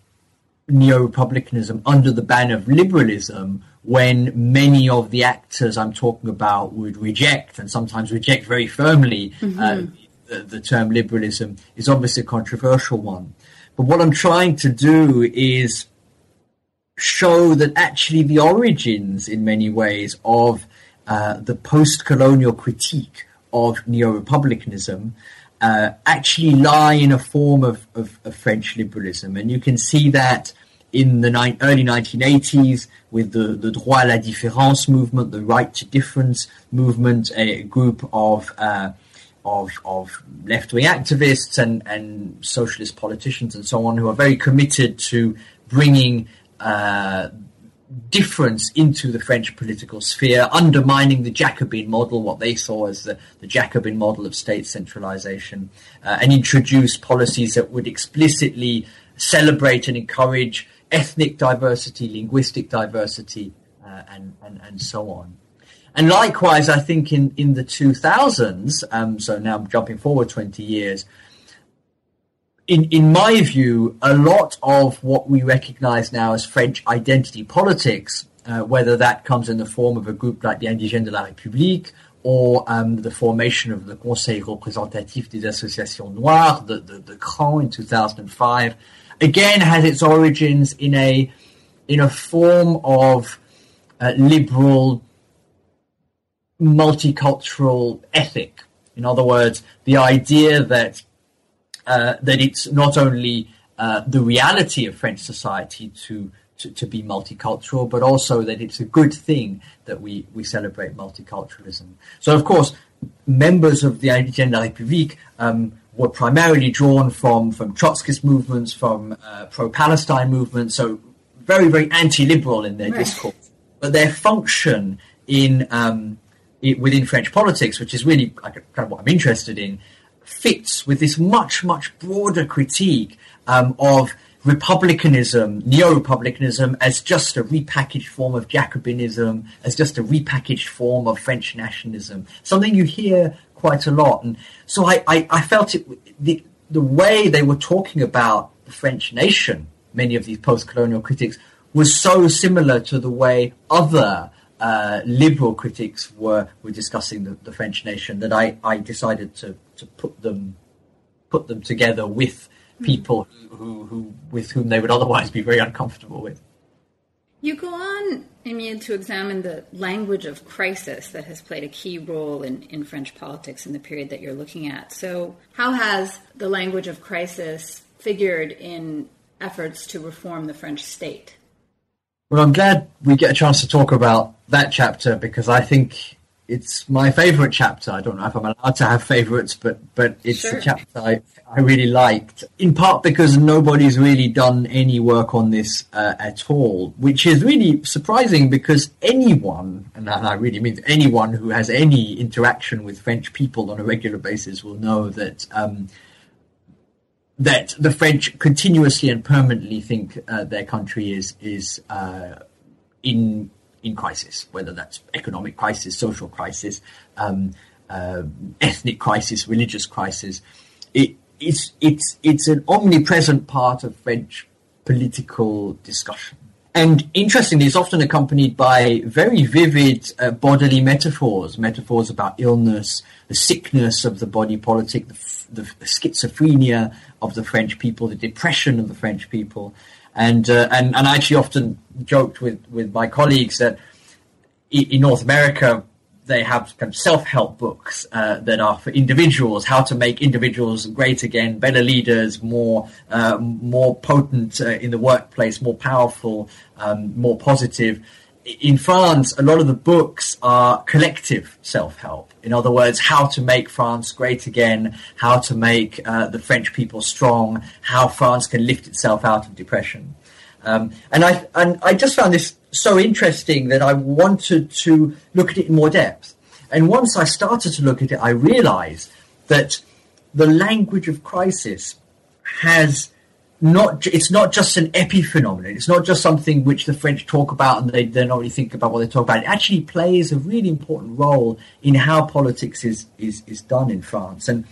B: neo-republicanism under the ban of liberalism when many of the actors I'm talking about would reject and sometimes reject very firmly uh, mm-hmm. uh, the, the, term liberalism is obviously a controversial one. But what I'm trying to do is show that actually the origins, in many ways, of uh, the post-colonial critique of neo-republicanism uh, actually lie in a form of, of, of, French liberalism. And you can see that in the ni- early 1980s with the, the droit à la différence movement, the right to difference movement, a group of uh, of, of left-wing activists and, and socialist politicians and so on who are very committed to bringing uh, difference into the French political sphere, undermining the Jacobin model, what they saw as the, the Jacobin model of state centralization, uh, and introduce policies that would explicitly celebrate and encourage ethnic diversity, linguistic diversity, uh, and, and, and so on. And likewise, I think in, in the 2000s, um, so now I'm jumping forward 20 years, in, in my view, a lot of what we recognize now as French identity politics, uh, whether that comes in the form of a group like the Indigènes de la République or um, the formation of the Conseil représentatif des associations noires, the, the, the CRAN in 2005, again has its origins in a, in a form of uh, liberal multicultural ethic. In other words, the idea that uh, that it's not only uh, the reality of French society to, to, to be multicultural, but also that it's a good thing that we we celebrate multiculturalism. So, of course, members of the la République um, were primarily drawn from from Trotskyist movements, from uh, pro-Palestine movements, so very very anti-liberal in their right. discourse. But their function in um, within French politics, which is really kind of what I'm interested in, fits with this much, much broader critique um, of republicanism, neo-republicanism, as just a repackaged form of Jacobinism, as just a repackaged form of French nationalism. Something you hear quite a lot. And so I, I, I felt it, the, the way they were talking about the French nation, many of these post-colonial critics, was so similar to the way other uh, liberal critics were were discussing the, the French nation that I, I decided to, to put them put them together with hmm. people who, who, who with whom they would otherwise be very uncomfortable with.
A: You go on, Emile, to examine the language of crisis that has played a key role in, in French politics in the period that you're looking at. So, how has the language of crisis figured in efforts to reform the French state?
B: Well, I'm glad we get a chance to talk about that chapter because I think it's my favorite chapter. I don't know if I'm allowed to have favorites, but but it's sure. a chapter I, I really liked. In part because nobody's really done any work on this uh, at all, which is really surprising because anyone, and I really mean anyone who has any interaction with French people on a regular basis will know that. Um, that the French continuously and permanently think uh, their country is is uh, in in crisis, whether that's economic crisis, social crisis, um, uh, ethnic crisis, religious crisis. It, it's it's it's an omnipresent part of French political discussion. And interestingly, it's often accompanied by very vivid uh, bodily metaphors, metaphors about illness, the sickness of the body politic, the, the, schizophrenia of the French people, the depression of the French people. And, uh, and, and I actually often joked with, with my colleagues that in North America, they have kind of self-help books uh, that are for individuals, how to make individuals great again, better leaders, more uh, more potent uh, in the workplace, more powerful, um, more positive. In France, a lot of the books are collective self-help. In other words, how to make France great again, how to make uh, the French people strong, how France can lift itself out of depression. Um, and I and I just found this so interesting that I wanted to look at it in more depth. And once I started to look at it, I realized that the language of crisis has not it's not just an epiphenomenon. It's not just something which the French talk about and they, they don't really think about what they talk about. It actually plays a really important role in how politics is is, is done in France. And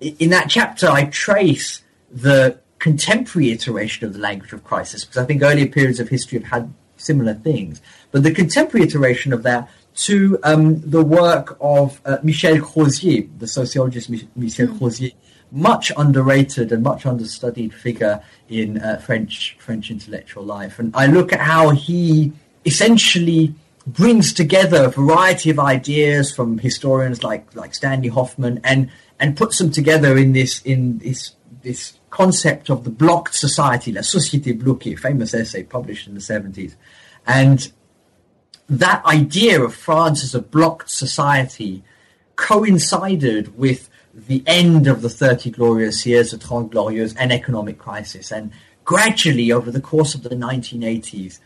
B: in that chapter, I trace the contemporary iteration of the language of crisis because I think earlier periods of history have had similar things. But the contemporary iteration of that to um, the work of uh, Michel Crozier, the sociologist Michel mm. Crozier, much underrated and much understudied figure in uh, French French intellectual life. And I look at how he essentially brings together a variety of ideas from historians like like Stanley Hoffmann and and puts them together in this in this this concept of the blocked society, la société bloquée, famous essay published in the 70s. And that idea of France as a blocked society coincided with the end of the 30 glorious years, the Trente Glorieuses, and economic crisis. And gradually, over the course of the 1980s,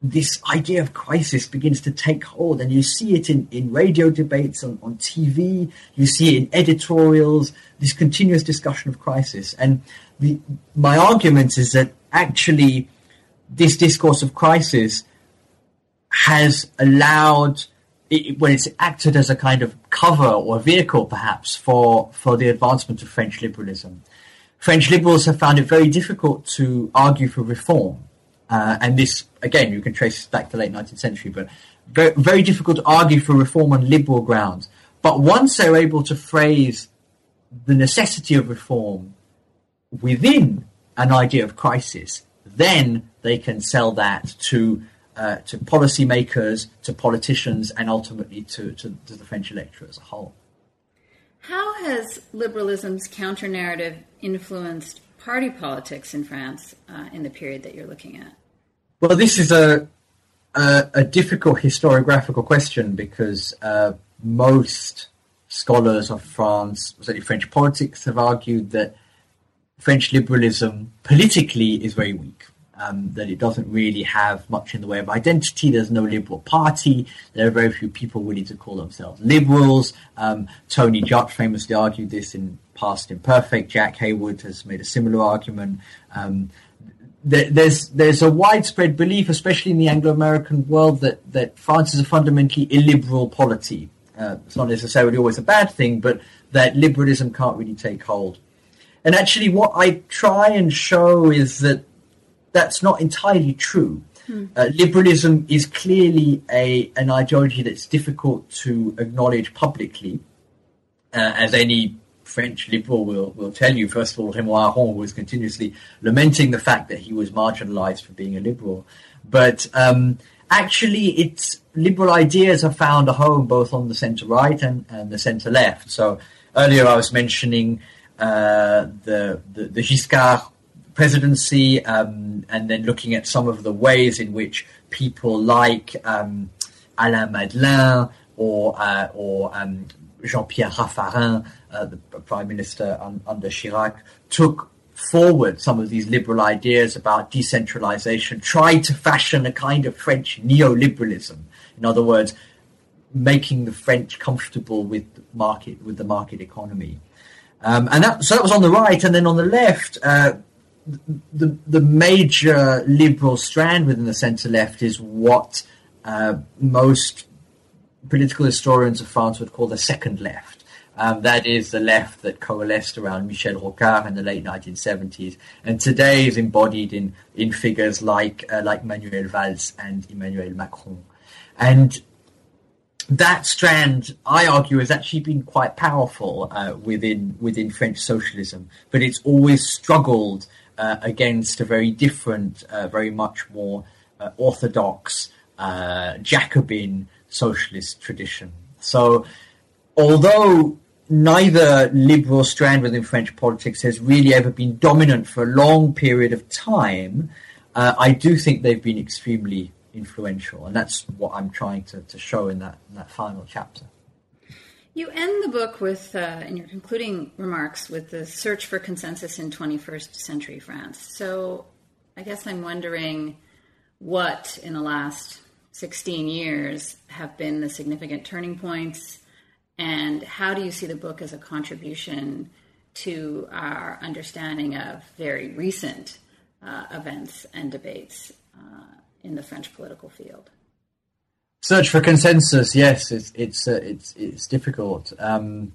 B: this idea of crisis begins to take hold, and you see it in, in radio debates on, on TV, you see it in editorials, this continuous discussion of crisis. And the, my argument is that actually this discourse of crisis has allowed it, when it's acted as a kind of cover or vehicle, perhaps, for, for the advancement of French liberalism. French liberals have found it very difficult to argue for reform. Uh, and this, again, you can trace back to the late 19th century, but very, very difficult to argue for reform on liberal grounds. But once they're able to phrase the necessity of reform within an idea of crisis, then they can sell that to uh, to policymakers, to politicians, and ultimately to, to, to, the French electorate as a whole.
A: How has liberalism's counter narrative influenced party politics in France uh, in the period that you're looking at?
B: Well, this is a a, a difficult historiographical question because uh, most scholars of France, certainly French politics, have argued that French liberalism politically is very weak um, that it doesn't really have much in the way of identity. There's no liberal party. There are very few people willing to call themselves liberals. Um, Tony Judt famously argued this in Past Imperfect. Jack Hayward has made a similar argument. Um, there, there's there's a widespread belief, especially in the Anglo-American world, that that France is a fundamentally illiberal polity. Uh, it's not necessarily always a bad thing, but that liberalism can't really take hold. And actually, what I try and show is that that's not entirely true. Hmm. Uh, liberalism is clearly a an ideology that's difficult to acknowledge publicly, uh, as any French liberal will, will tell you. First of all, Raymond Aron was continuously lamenting the fact that he was marginalized for being a liberal. But um, actually, its liberal ideas have found a home both on the center right and, and the center left. So earlier I was mentioning uh, the, the, the Giscard presidency, um, and then looking at some of the ways in which people like um, Alain Madelin or uh, or um, Jean-Pierre Raffarin, uh, the prime minister un- under Chirac, took forward some of these liberal ideas about decentralization, tried to fashion a kind of French neoliberalism. In other words, making the French comfortable with market with the market economy. Um, and that, so that was on the right, and then on the left, uh, the the major liberal strand within the centre left is what uh, most political historians of France would call the second left. Um, that is the left that coalesced around Michel Rocard in the late 1970s, and today is embodied in in figures like uh, like Manuel Valls and Emmanuel Macron, and that strand, I argue, has actually been quite powerful uh, within within French socialism, but it's always struggled against a very different, uh, very much more uh, orthodox uh, Jacobin socialist tradition. So, although neither liberal strand within French politics has really ever been dominant for a long period of time, uh, I do think they've been extremely influential, and that's what I'm trying to, to show in that in that final chapter.
A: You end the book with, uh, in your concluding remarks, with the search for consensus in 21st century France. So I guess I'm wondering what in the last 16 years have been the significant turning points, and how do you see the book as a contribution to our understanding of very recent uh, events and debates uh, in the French political field?
B: Search for consensus. Yes, it's it's uh, it's it's difficult. Um,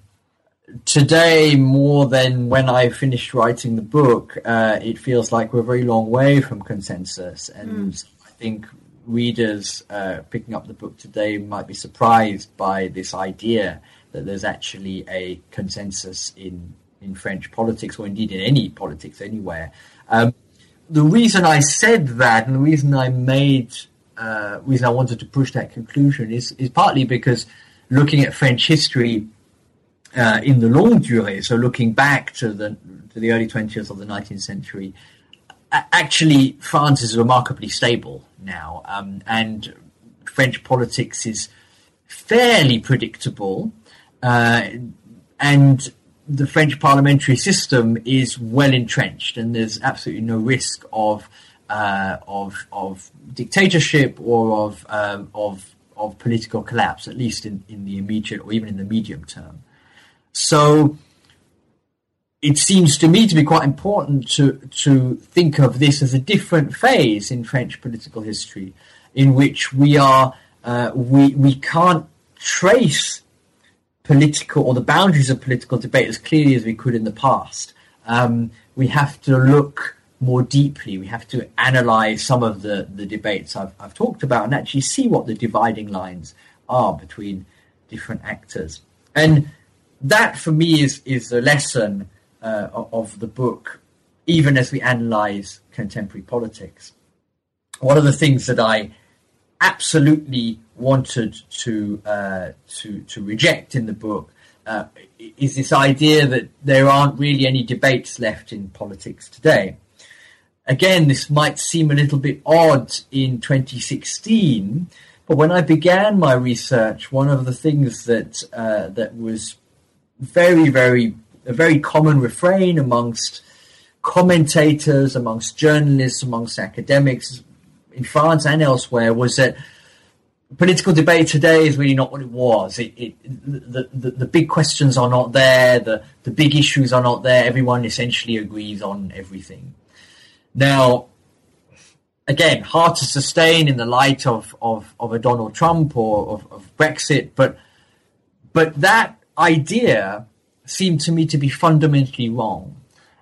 B: today, more than when I finished writing the book, uh, it feels like we're a very long way from consensus, and mm. I think readers uh, picking up the book today might be surprised by this idea that there's actually a consensus in in French politics, or indeed in any politics anywhere. Um, the reason I said that, and the reason I made uh, reason I wanted to push that conclusion is, is partly because looking at French history uh, in the longue durée, so looking back to the to the early 20th of the 19th century, actually France is remarkably stable now, um, and French politics is fairly predictable, uh, and the French parliamentary system is well entrenched, and there's absolutely no risk of uh, of of dictatorship or of um, of of political collapse, at least in, in the immediate or even in the medium term. So it seems to me to be quite important to to think of this as a different phase in French political history, in which we are uh, we we can't trace political or the boundaries of political debate as clearly as we could in the past. Um, we have to look more deeply. We have to analyze some of the, the debates I've, I've talked about and actually see what the dividing lines are between different actors. And that, for me, is, is the lesson uh, of the book, even as we analyze contemporary politics. One of the things that I absolutely wanted to uh, to to reject in the book uh, is this idea that there aren't really any debates left in politics today again, this might seem a little bit odd in 2016, but when I began my research, one of the things that uh, that was very, very a very common refrain amongst commentators, amongst journalists, amongst academics in France and elsewhere was that political debate today is really not what it was. It, it, the, the, the big questions are not there. The, the big issues are not there. Everyone essentially agrees on everything. Now, again, hard to sustain in the light of, of, of a Donald Trump or of, of Brexit, but but that idea seemed to me to be fundamentally wrong.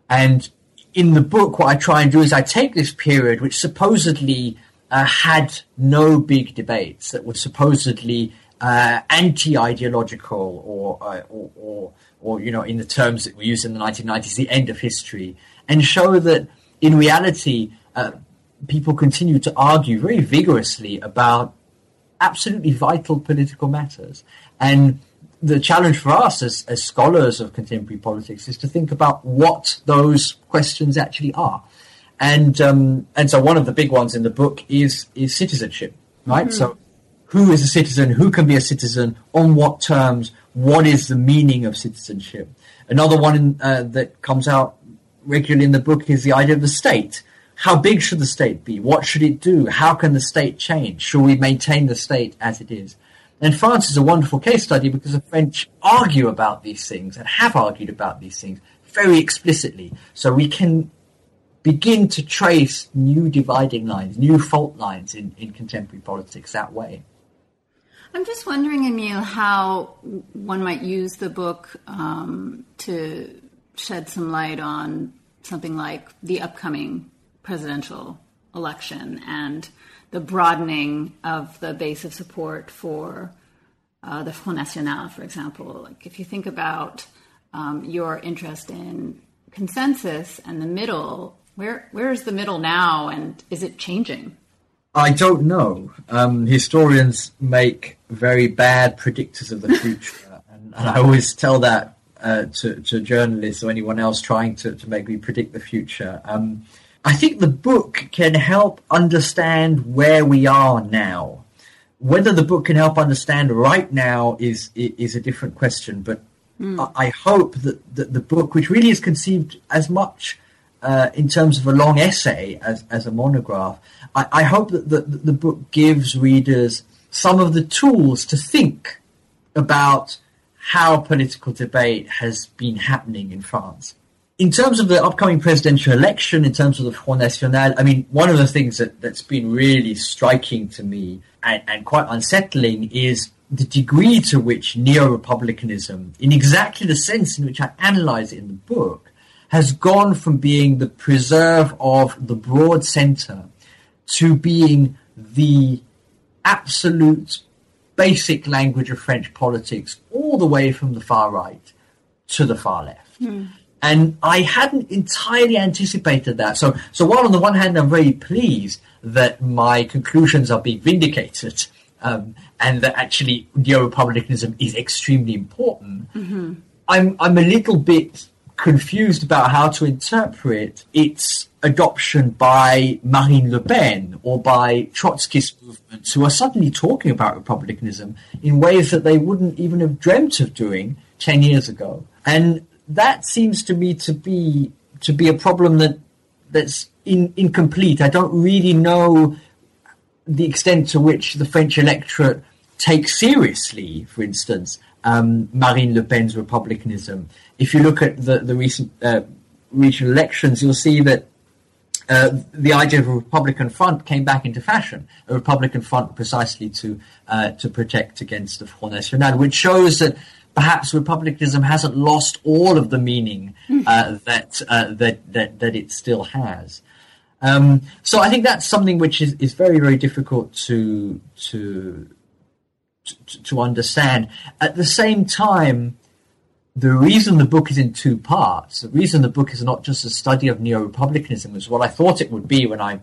B: And in the book, what I try and do is I take this period, which supposedly uh, had no big debates, that were supposedly uh, anti-ideological or, uh, or, or, or, you know, in the terms that we use in the 1990s, the end of history, and show that in reality, uh, people continue to argue very vigorously about absolutely vital political matters. And the challenge for us as, as scholars of contemporary politics is to think about what those questions actually are. And um, and so one of the big ones in the book is is citizenship, right? Mm-hmm. So who is a citizen? Who can be a citizen? On what terms? What is the meaning of citizenship? Another one in, uh, that comes out regularly in the book is the idea of the state. How big should the state be? What should it do? How can the state change? Should we maintain the state as it is? And France is a wonderful case study because the French argue about these things and have argued about these things very explicitly. So we can begin to trace new dividing lines, new fault lines in, in contemporary politics that way.
A: I'm just wondering, Emile, how one might use the book um, to shed some light on something like the upcoming presidential election and the broadening of the base of support for uh, the Front National, for example. Like if you think about um, your interest in consensus and the middle, where where is the middle now, and is it changing?
B: I don't know. Um, historians make very bad predictors of the future, and, and I always tell that uh, to, to, journalists or anyone else trying to, to make me predict the future. Um, I think the book can help understand where we are now. Whether the book can help understand right now is is a different question, but mm. I, I, hope that, that the book, which really is conceived as much uh, in terms of a long essay as, as a monograph, I, I hope that the, the book gives readers some of the tools to think about how political debate has been happening in France. In terms of the upcoming presidential election, in terms of the Front National, I mean, one of the things that, that's been really striking to me and, and quite unsettling is the degree to which neo-republicanism, in exactly the sense in which I analyze it in the book, has gone from being the preserve of the broad center to being the absolute basic language of French politics, all the way from the far right to the far left. Mm. And I hadn't entirely anticipated that. So, so while on the one hand I'm very pleased that my conclusions are being vindicated, um, and that actually neo-republicanism is extremely important, mm-hmm. I'm I'm a little bit confused about how to interpret its adoption by Marine Le Pen or by Trotskyist movements who are suddenly talking about republicanism in ways that they wouldn't even have dreamt of doing 10 years ago. And that seems to me to be to be a problem that that's in, incomplete. I don't really know the extent to which the French electorate takes seriously, for instance, um, Marine Le Pen's republicanism. If you look at the, the recent uh, regional elections, you'll see that uh, the idea of a Republican front came back into fashion. A Republican front precisely to uh, to protect against the Front National, which shows that perhaps republicanism hasn't lost all of the meaning uh, that, uh, that that that it still has. Um, so I think that's something which is, is very very difficult to to to, to understand. At the same time, the reason the book is in two parts, the reason the book is not just a study of neo-republicanism, is what I thought it would be when I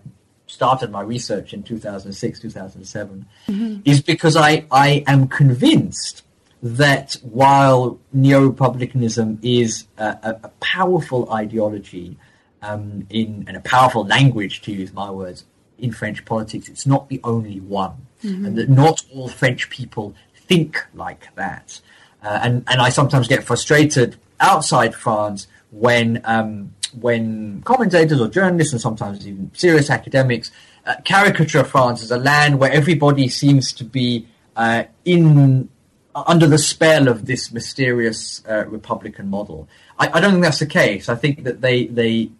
B: started my research in 2006, 2007, mm-hmm. is because I, I am convinced that while neo-republicanism is a, a, a powerful ideology um, in and a powerful language, to use my words, in French politics, it's not the only one, mm-hmm. and that not all French people think like that. Uh, and and I sometimes get frustrated outside France when um, when commentators or journalists and sometimes even serious academics uh, caricature France as a land where everybody seems to be uh, in under the spell of this mysterious uh, republican model. I, I, don't think that's the case. I think that they they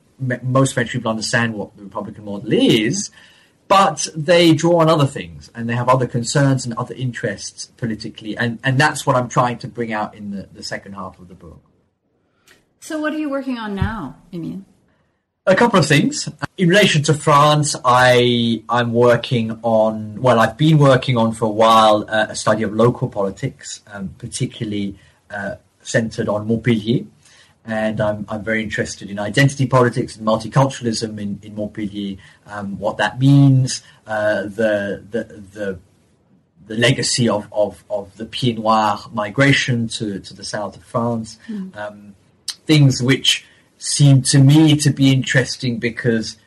B: most French people understand what the republican model is but they draw on other things and they have other concerns and other interests politically and, and that's what i'm trying to bring out in the, the second half of the book.
A: So what are you working on now Emile?
B: a couple of things. In relation to france i i'm working on well i've been working on for a while uh, a study of local politics um, particularly uh, centered on montpellier and I'm, I'm very interested in identity politics and multiculturalism in, in Montpellier, um, what that means, uh, the, the, the, the legacy of, of, of the Pied Noir migration to, to the south of France, mm. um, things which seem to me to be interesting because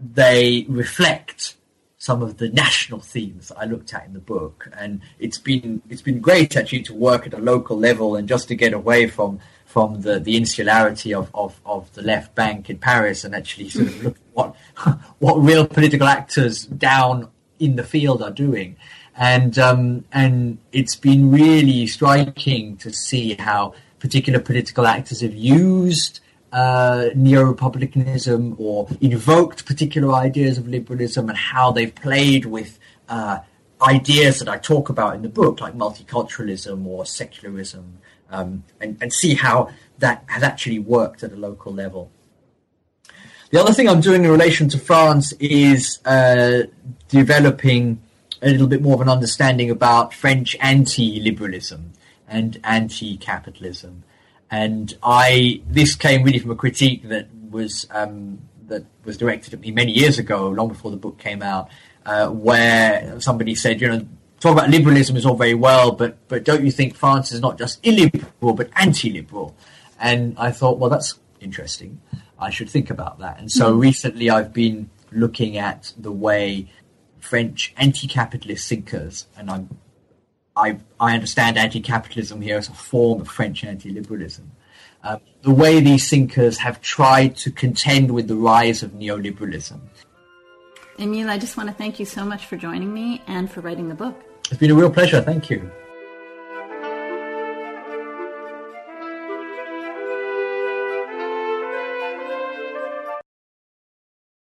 B: they reflect some of the national themes I looked at in the book, and it's been it's been great actually to work at a local level and just to get away from from the, the insularity of, of, of the left bank in Paris and actually sort of look at what what real political actors down in the field are doing. And um, and it's been really striking to see how particular political actors have used uh, neo-republicanism or invoked particular ideas of liberalism and how they've played with uh, ideas that I talk about in the book, like multiculturalism or secularism um, and, and see how that has actually worked at a local level. The other thing I'm doing in relation to France is uh, developing a little bit more of an understanding about French anti-liberalism and anti-capitalism. And I, this came really from a critique that was um, that was directed at me many years ago, long before the book came out, uh, where somebody said, you know, talk about liberalism is all very well, but but don't you think France is not just illiberal but anti-liberal? And I thought, well, that's interesting. I should think about that. And so mm. recently, I've been looking at the way French anti-capitalist thinkers, and I'm I I understand anti-capitalism here as a form of French anti-liberalism. uh, the way these thinkers have tried to contend with the rise of neoliberalism.
A: Emile, I just want to thank you so much for joining me and for writing the book.
B: It's been a real pleasure. Thank you.